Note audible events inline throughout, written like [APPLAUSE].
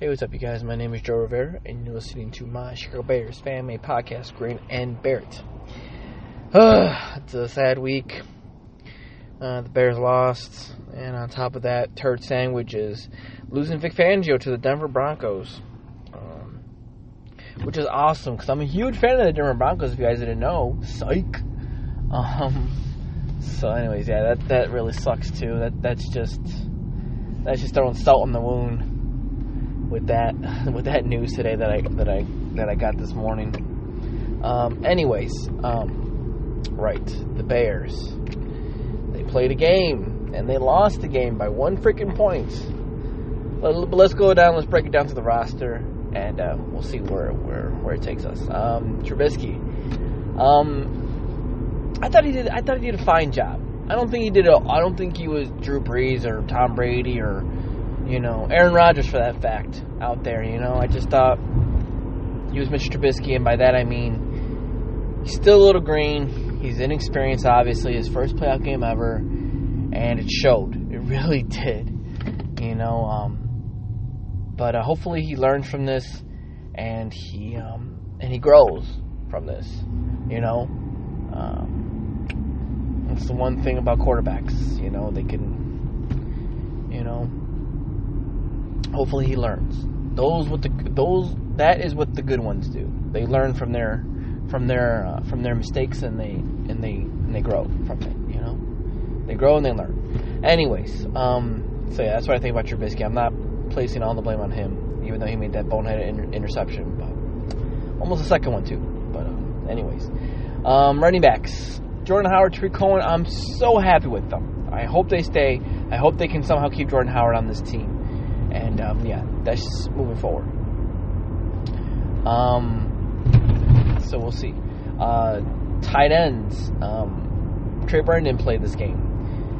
Hey, what's up, you guys? My name is Joe Rivera, and you're listening to my Chicago Bears fan made podcast, Green and Barrett. Uh, [SIGHS] it's a sad week. Uh, the Bears lost, and on top of that, turd sandwich is losing Vic Fangio to the Denver Broncos, um, which is awesome because I'm a huge fan of the Denver Broncos. If you guys didn't know, psych. Um, so, anyways, yeah, that that really sucks too. That that's just that's just throwing salt in the wound with that [LAUGHS] with that news today that I that I that I got this morning. Um, anyways, um, right, the Bears they played a game and they lost the game by one freaking point. Let, let's go down. Let's break it down to the roster, and uh, we'll see where where where it takes us. Um, Trubisky, um, I thought he did. I thought he did a fine job. I don't think he did. A, I don't think he was Drew Brees or Tom Brady or you know, Aaron Rodgers for that fact out there. You know, I just thought he was Mr. Trubisky, and by that I mean he's still a little green. He's inexperienced, obviously, his first playoff game ever, and it showed. It really [LAUGHS] did. You know, um, but uh, hopefully he learns from this, and he um, and he grows from this. You know, um, that's the one thing about quarterbacks. You know, they can, you know, hopefully he learns. Those with the those that is what the good ones do. They learn from their from their uh, from their mistakes and they and they and they grow from it. You know, they grow and they learn. Anyways, um, so yeah, that's what I think about Trubisky. I'm not placing all the blame on him, even though he made that boneheaded inter- interception, but almost the second one too. But uh, anyways, um, running backs. Jordan Howard, Tarik Cohen, I'm so happy with them. I hope they stay. I hope they can somehow keep Jordan Howard on this team. And um, yeah, that's moving forward. Um, so we'll see. Uh, tight ends. Um, Trey Burton didn't play this game.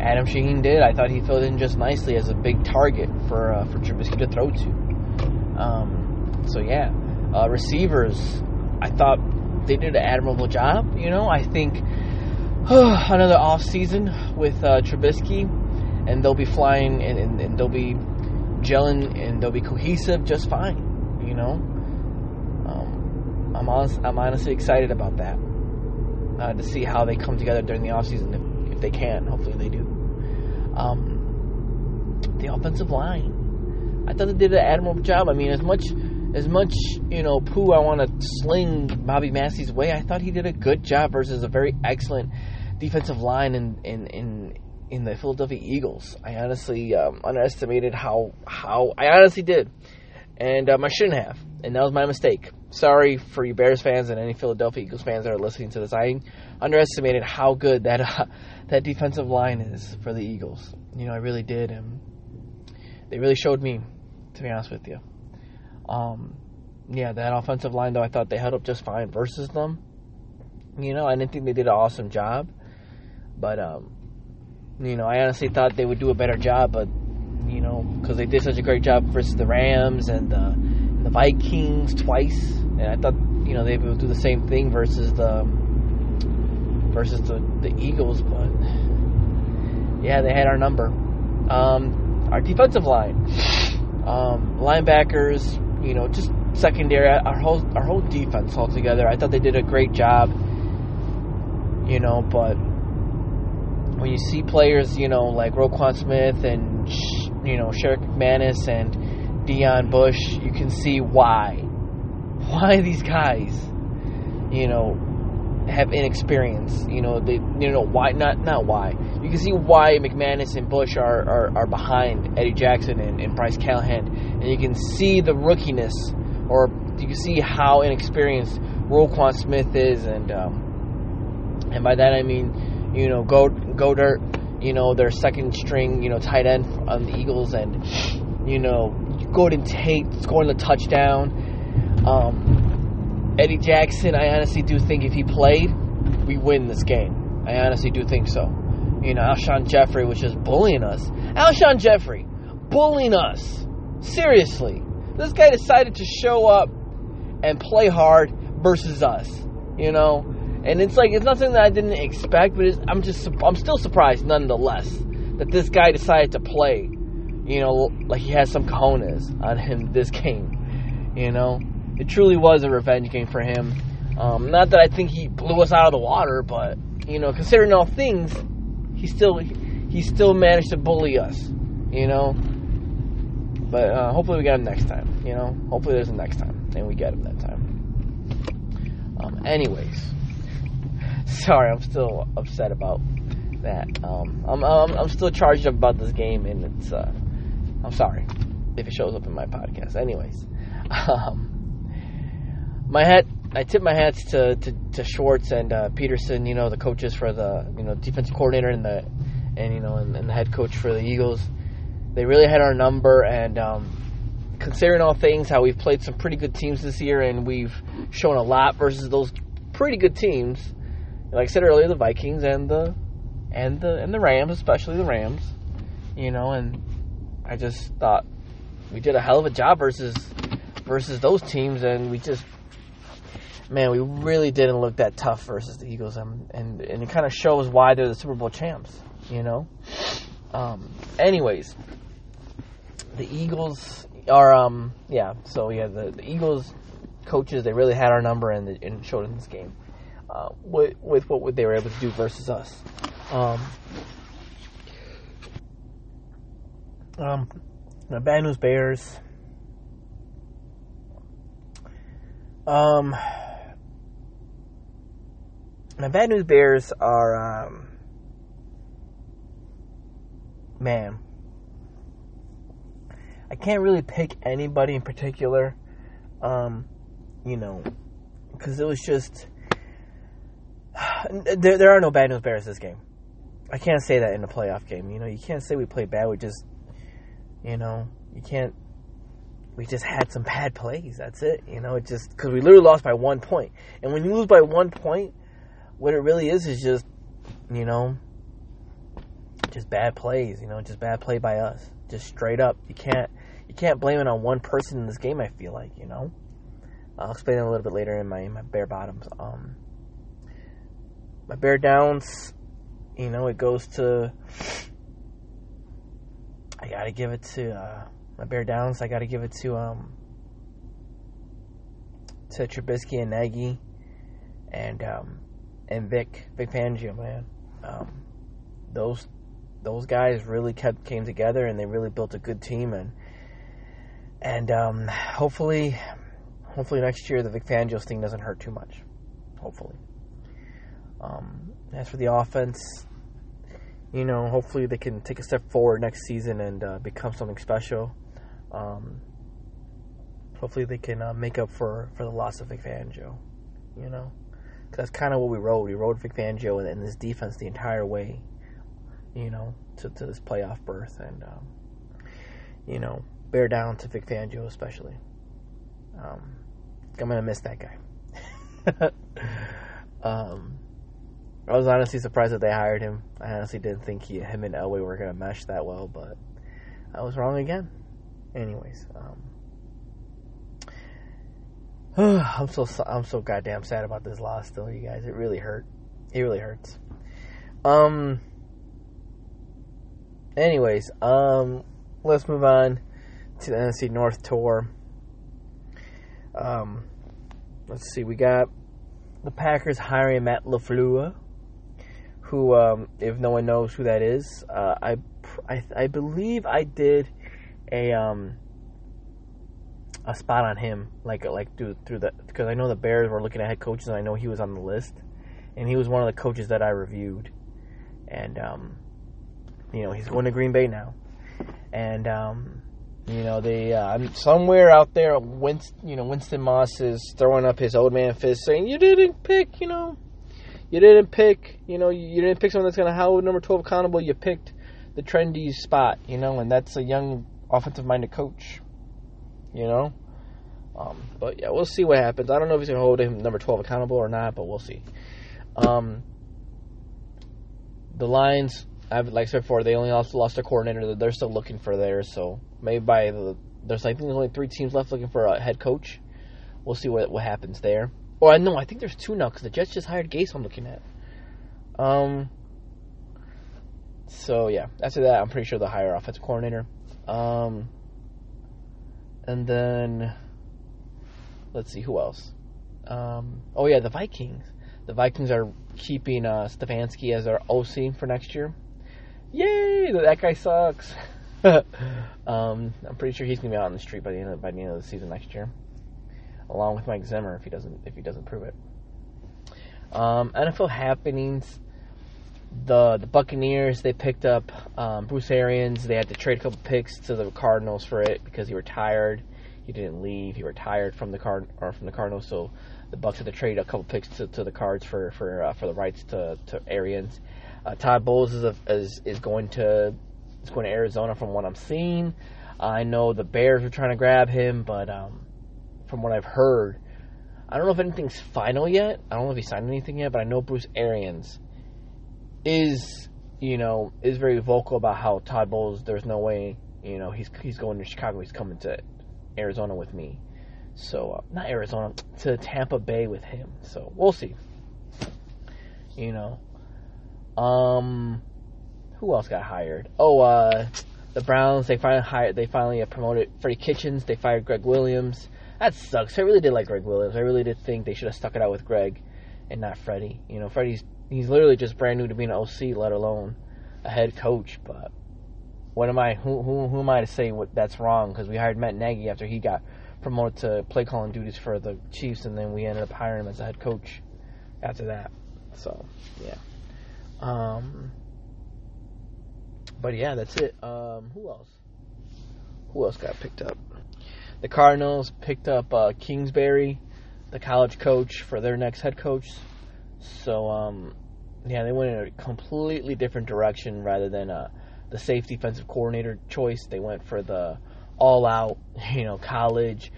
Adam Shaheen did. I thought he filled in just nicely as a big target for uh, for Trubisky to throw to. Um, so yeah, uh, receivers. I thought they did an admirable job. You know, I think [SIGHS] another off season with uh, Trubisky, and they'll be flying and, and, and they'll be gelling and they'll be cohesive just fine. You know, um, I'm honest, I'm honestly excited about that uh, to see how they come together during the offseason if, if they can. Hopefully they do. Um, the offensive line, I thought they did an admirable job. I mean, as much as much you know poo I want to sling Bobby Massie's way, I thought he did a good job versus a very excellent defensive line in in in in the Philadelphia Eagles. I honestly um, underestimated how how I honestly did, and um, I shouldn't have, and that was my mistake. Sorry for you Bears fans and any Philadelphia Eagles fans that are listening to this. I underestimated how good that uh, [LAUGHS] that defensive line is for the Eagles. You know, I really did, and they really showed me, to be honest with you. Um, yeah, that offensive line though, I thought they held up just fine versus them. You know, I didn't think they did an awesome job, but um, you know, I honestly thought they would do a better job, but you know, because they did such a great job versus the Rams and the, and the Vikings twice, and I thought you know they would do the same thing versus the versus the the Eagles, but yeah, they had our number. Um, our defensive line, um, linebackers, you know, just secondary, our whole our whole defense altogether. I thought they did a great job. You know, but when you see players, you know, like Roquan Smith and you know Sherrick McManus and Deon Bush, you can see why, why these guys, you know, have inexperience. You know, they, you know, why not? Not why. You can see why McManus and Bush are are, are behind Eddie Jackson and, and Bryce Callahan, and you can see the rookiness, or you can see how inexperienced Roquan Smith is, and um, and by that I mean you know, go Goedert, you know, their second string, you know, tight end on the Eagles, and you know, Golden Tate scoring the touchdown. Um, Eddie Jackson, I honestly do think if he played, we win this game. I honestly do think so. You know, Alshon Jeffery was just bullying us. Alshon Jeffery, bullying us. Seriously. This guy decided to show up and play hard versus us. You know, and it's like it's nothing that I didn't expect, but I'm just I'm still surprised nonetheless that this guy decided to play you know, like he has some cojones on him [LAUGHS] this game. You know, it truly was a revenge game for him. Um, not that I think he blew us out of the water, but you know, considering all things, he still he still managed to bully us. You know, but uh, hopefully we get him next time. You know, hopefully there's a next time, and we get him that time. Um, anyways, [LAUGHS] sorry, I'm still upset about that. Um, I'm, I'm, I'm still charged up about this game, and it's uh, I'm sorry if it shows up in my podcast. Anyways, [LAUGHS] um, my hat. I tip my hats to, to, to Schwartz and uh, Pederson. You know the coaches for the you know defensive coordinator and the and you know and, and the head coach for the Eagles. They really had our number, and um, considering all things, how we've played some pretty good teams this year, and we've shown a lot versus those pretty good teams. Like I said earlier, the Vikings and the and the and the Rams, especially the Rams. You know, and I just thought we did a hell of a job versus versus those teams, and we just man, we really didn't look that tough versus the Eagles, and and, and it kind of shows why they're the Super Bowl champs. You know. Um, anyways, the Eagles are um yeah. So yeah, the, the Eagles coaches they really had our number and, and showed in this game uh, with with what they were able to do versus us. Um, um, the bad news Bears. Um, the bad news Bears are um, man. I can't really pick anybody in particular. Um, you know, because it was just there. There are no bad news Bears this game. I can't say that in a playoff game. You know, you can't say we played bad. We just, you know, you can't. We just had some bad plays. That's it. You know, it just because we literally lost by one point. And when you lose by one point, what it really is is just, you know, just bad plays. You know, just bad play by us. Just straight up. You can't you can't blame it on one person in this game. I feel like you know. I'll explain it a little bit later in my my bare bottoms. Um, my Bear downs you know, it goes to. I gotta give it to uh, my bear downs. I gotta give it to um to Trubisky and Nagy, and um and Vic Vic Fangio, man. Um, those those guys really kept came together and they really built a good team and and um, hopefully hopefully next year the Vic Fangio thing doesn't hurt too much. Hopefully. Um, as for the offense, you know, hopefully they can take a step forward next season and uh, become something special. Um, hopefully they can uh, make up for, for the loss of Vic Fangio, you know. That's kind of what we rode. We rode Vic Fangio and, and this defense the entire way, you know, to, to this playoff berth. And, um, you know, bear down to Vic Fangio especially. Um, I'm going to miss that guy. [LAUGHS] um, I was honestly surprised that they hired him. I honestly didn't think he, him and Elway were gonna mesh that well, but I was wrong again. Anyways, um, [SIGHS] I'm so I'm so goddamn sad about this loss. Still, you guys, it really hurt. It really hurts. Um. Anyways, um, let's move on to the NFC North tour. Um, let's see. We got the Packers hiring Matt LaFleur who, um, if no one knows who that is, uh, I, I, I believe I did a um, a spot on him, like like through through the because I know the Bears were looking at head coaches, and I know he was on the list, and he was one of the coaches that I reviewed, and um, you know he's going to Green Bay now, and um, you know they uh, somewhere out there, Winston, you know Winston Moss is throwing up his old man fist, saying you didn't pick, you know you didn't pick, you know, you didn't pick someone that's going to hold number 12 accountable. You picked the trendy spot, you know, and that's a young offensive minded coach, you know. Um, but yeah, we'll see what happens. I don't know if he's going to hold him number 12 accountable or not, but we'll see. Um, the Lions, I've, like I said before, they only lost, lost their coordinator. They're still looking for theirs, so maybe by the there's I think there's only three teams left looking for a head coach. We'll see what what happens there. Or no, I think there's two now because the Jets just hired Gase. I'm looking at. Um. So yeah, after that, I'm pretty sure they'll hire offensive coordinator. Um, and then let's see who else. Um, oh yeah, the Vikings. The Vikings are keeping uh, Stefanski as our OC for next year. Yay! That guy sucks. [LAUGHS] um, I'm pretty sure he's gonna be out on the street by the end of, by the end of the season next year, along with Mike Zimmer if he doesn't if he doesn't prove it. Um, NFL happenings. The the Buccaneers they picked up um, Bruce Arians. They had to trade a couple picks to the Cardinals for it because he retired. He didn't leave. He retired from the card or from the Cardinals. So the Bucks had to trade a couple picks to, to the Cards for for uh, for the rights to to Arians. Uh, Todd Bowles is, a, is is going to is going to Arizona from what I'm seeing. I know the Bears were trying to grab him, but um, from what I've heard, I don't know if anything's final yet. I don't know if he signed anything yet, but I know Bruce Arians is you know is very vocal about how Todd Bowles. There's no way you know he's he's going to Chicago. He's coming to Arizona with me. So uh, not Arizona to Tampa Bay with him. So we'll see. You know, um, who else got hired? Oh, uh, the Browns. They finally hired. They finally promoted Freddie Kitchens. They fired Gregg Williams. That sucks. I really did like Gregg Williams. I really did think they should have stuck it out with Greg and not Freddie. You know, Freddie's he's literally just brand new to being an OC, let alone a head coach. But what am I? Who who, who am I to say what that's wrong? Because we hired Matt Nagy after he got promoted to play calling duties for the Chiefs, and then we ended up hiring him as a head coach after that. So yeah. Um. But yeah, that's it. Um. Who else? Who else got picked up? The Cardinals picked up uh, Kingsbury, the college coach, for their next head coach. So um, yeah, they went in a completely different direction rather than uh, the safe defensive coordinator choice. They went for the all out, [LAUGHS] you know, college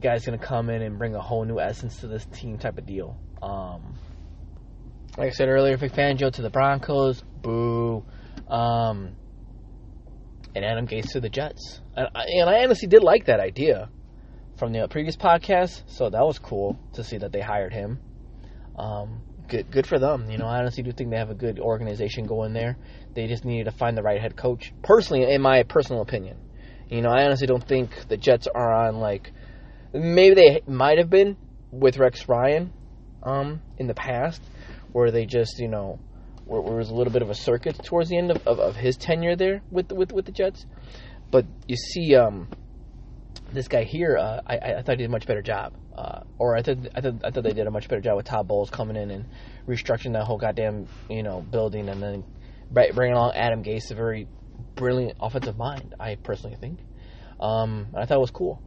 guy's going to come in and bring a whole new essence to this team type of deal. Um, like I said earlier, Vic Fangio to the Broncos, boo. Um, and Adam Gase to the Jets. And I, and I honestly did like that idea from the previous podcast, so that was cool to see that they hired him. Um, good, good for them. You know, I honestly do think they have a good organization going there. They just needed to find the right head coach. Personally, in my personal opinion, you know, I honestly don't think the Jets are on like maybe they might have been with Rex Ryan um, in the past, where they just you know where, where was a little bit of a circuit towards the end of, of, of, his tenure there with with with the Jets. But you see, um, this guy here, uh, I, I thought he did a much better job, uh, or I thought I thought I thought they did a much better job with Todd Bowles coming in and restructuring that whole goddamn you know building, and then bringing along Adam Gase, a very brilliant offensive mind. I personally think. Um, I thought it was cool.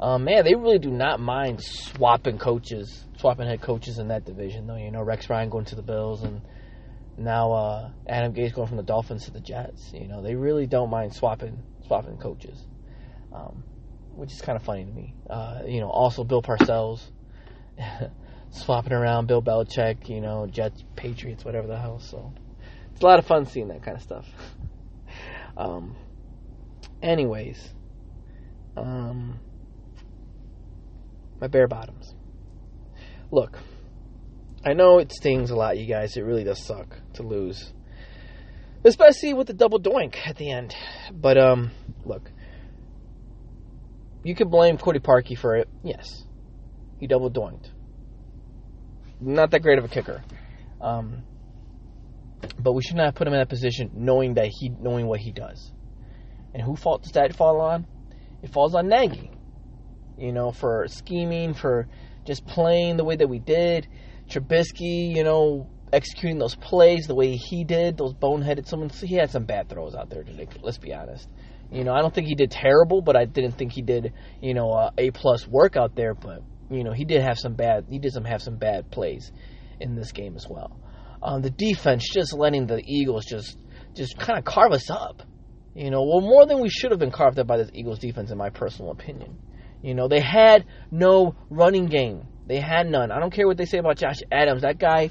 Um, man, they really do not mind swapping coaches, swapping head coaches in that division, though. You know, Rex Ryan going to the Bills, and now uh, Adam Gase going from the Dolphins to the Jets. You know, they really don't mind swapping swapping coaches, um, which is kind of funny to me. Uh, you know, also Bill Parcells [LAUGHS] swapping around Bill Belichick. You know, Jets, Patriots, whatever the hell. So it's a lot of fun seeing that kind of stuff. [LAUGHS] um, anyways, um my bare bottoms. Look, I know it stings a lot, you guys. It really does suck to lose. Especially with the double doink at the end. But, um, look. You could blame Cody Parkey for it. Yes. He double doinked. Not that great of a kicker. Um, but we should not put him in that position knowing that he knowing what he does. And who fault does that fall on? It falls on Nagy you know, for scheming, for just playing the way that we did. Trubisky, you know, executing those plays the way he did, those boneheaded. Someone he had some bad throws out there today. Let's be honest. You know, I don't think he did terrible, but I didn't think he did, you know, a A plus work out there. But you know, he did have some bad. He did some have some bad plays in this game as well. Um, the defense just letting the Eagles just just kind of carve us up. You know, well, more than we should have been carved up by this Eagles defense, in my personal opinion. You know, they had no running game. They had none. I don't care what they say about Josh Adams. That guy,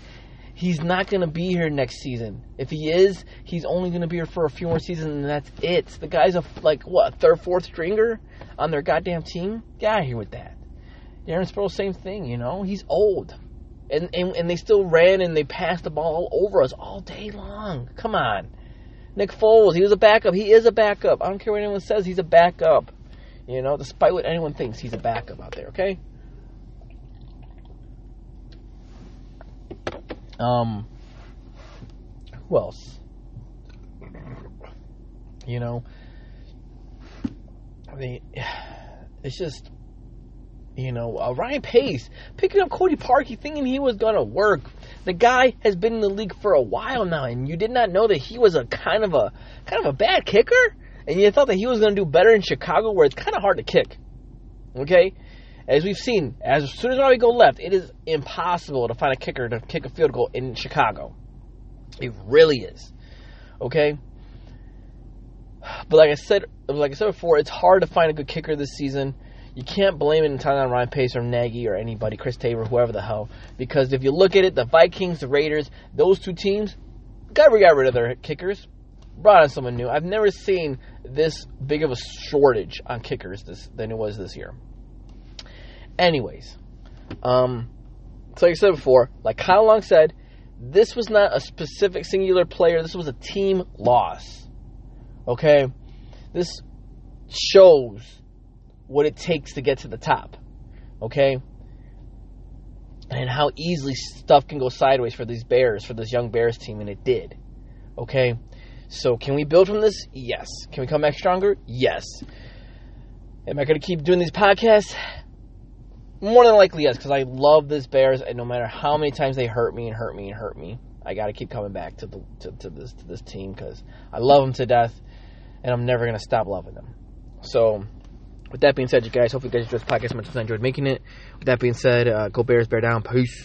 he's not going to be here next season. If he is, he's only going to be here for a few more seasons, and that's it. The guy's a like what third, fourth stringer on their goddamn team. Get out of here with that. Darren Sproles, same thing. You know, he's old, and and and they still ran and they passed the ball all over us all day long. Come on, Nick Foles, he was a backup. He is a backup. I don't care what anyone says. He's a backup. You know, despite what anyone thinks, he's a backup out there. Okay. Um. Who else? You know. I mean, [SIGHS] it's just you know, uh, Ryan Pace picking up Cody Parkey, thinking he was gonna work. The guy has been in the league for a while now, and you did not know that he was a kind of a kind of a bad kicker, and you thought that he was gonna do better in Chicago, where it's kind of hard to kick. Okay, as we've seen, as soon as we go left, it is impossible to find a kicker to kick a field goal in Chicago. It really is. Okay. But like I said, like I said before, it's hard to find a good kicker this season you can't blame it entirely on Ryan Pace or Nagy or anybody, Chris Tabor, whoever the hell. Because if you look at it, the Vikings, the Raiders, those two teams, got, got rid of their kickers, brought in someone new. I've never seen this big of a shortage on kickers this than it was this year. Anyways, um, so like I said before, like Kyle Long said, this was not a specific singular player. This was a team loss. Okay, this shows what it takes to get to the top. Okay? And how easily stuff can go sideways for these Bears, for this young Bears team, and it did. Okay? So, can we build from this? Yes. Can we come back stronger? Yes. Am I going to keep doing these podcasts? More than likely, yes, because I love this Bears, and no matter how many times they hurt me and hurt me and hurt me, I got to keep coming back to the to, to this to this team because I love them to death, and I'm never to stop loving them. So, with that being said, you guys, hopefully you guys enjoyed this podcast as much as I enjoyed making it. With that being said, uh, go Bears, bear down. Peace.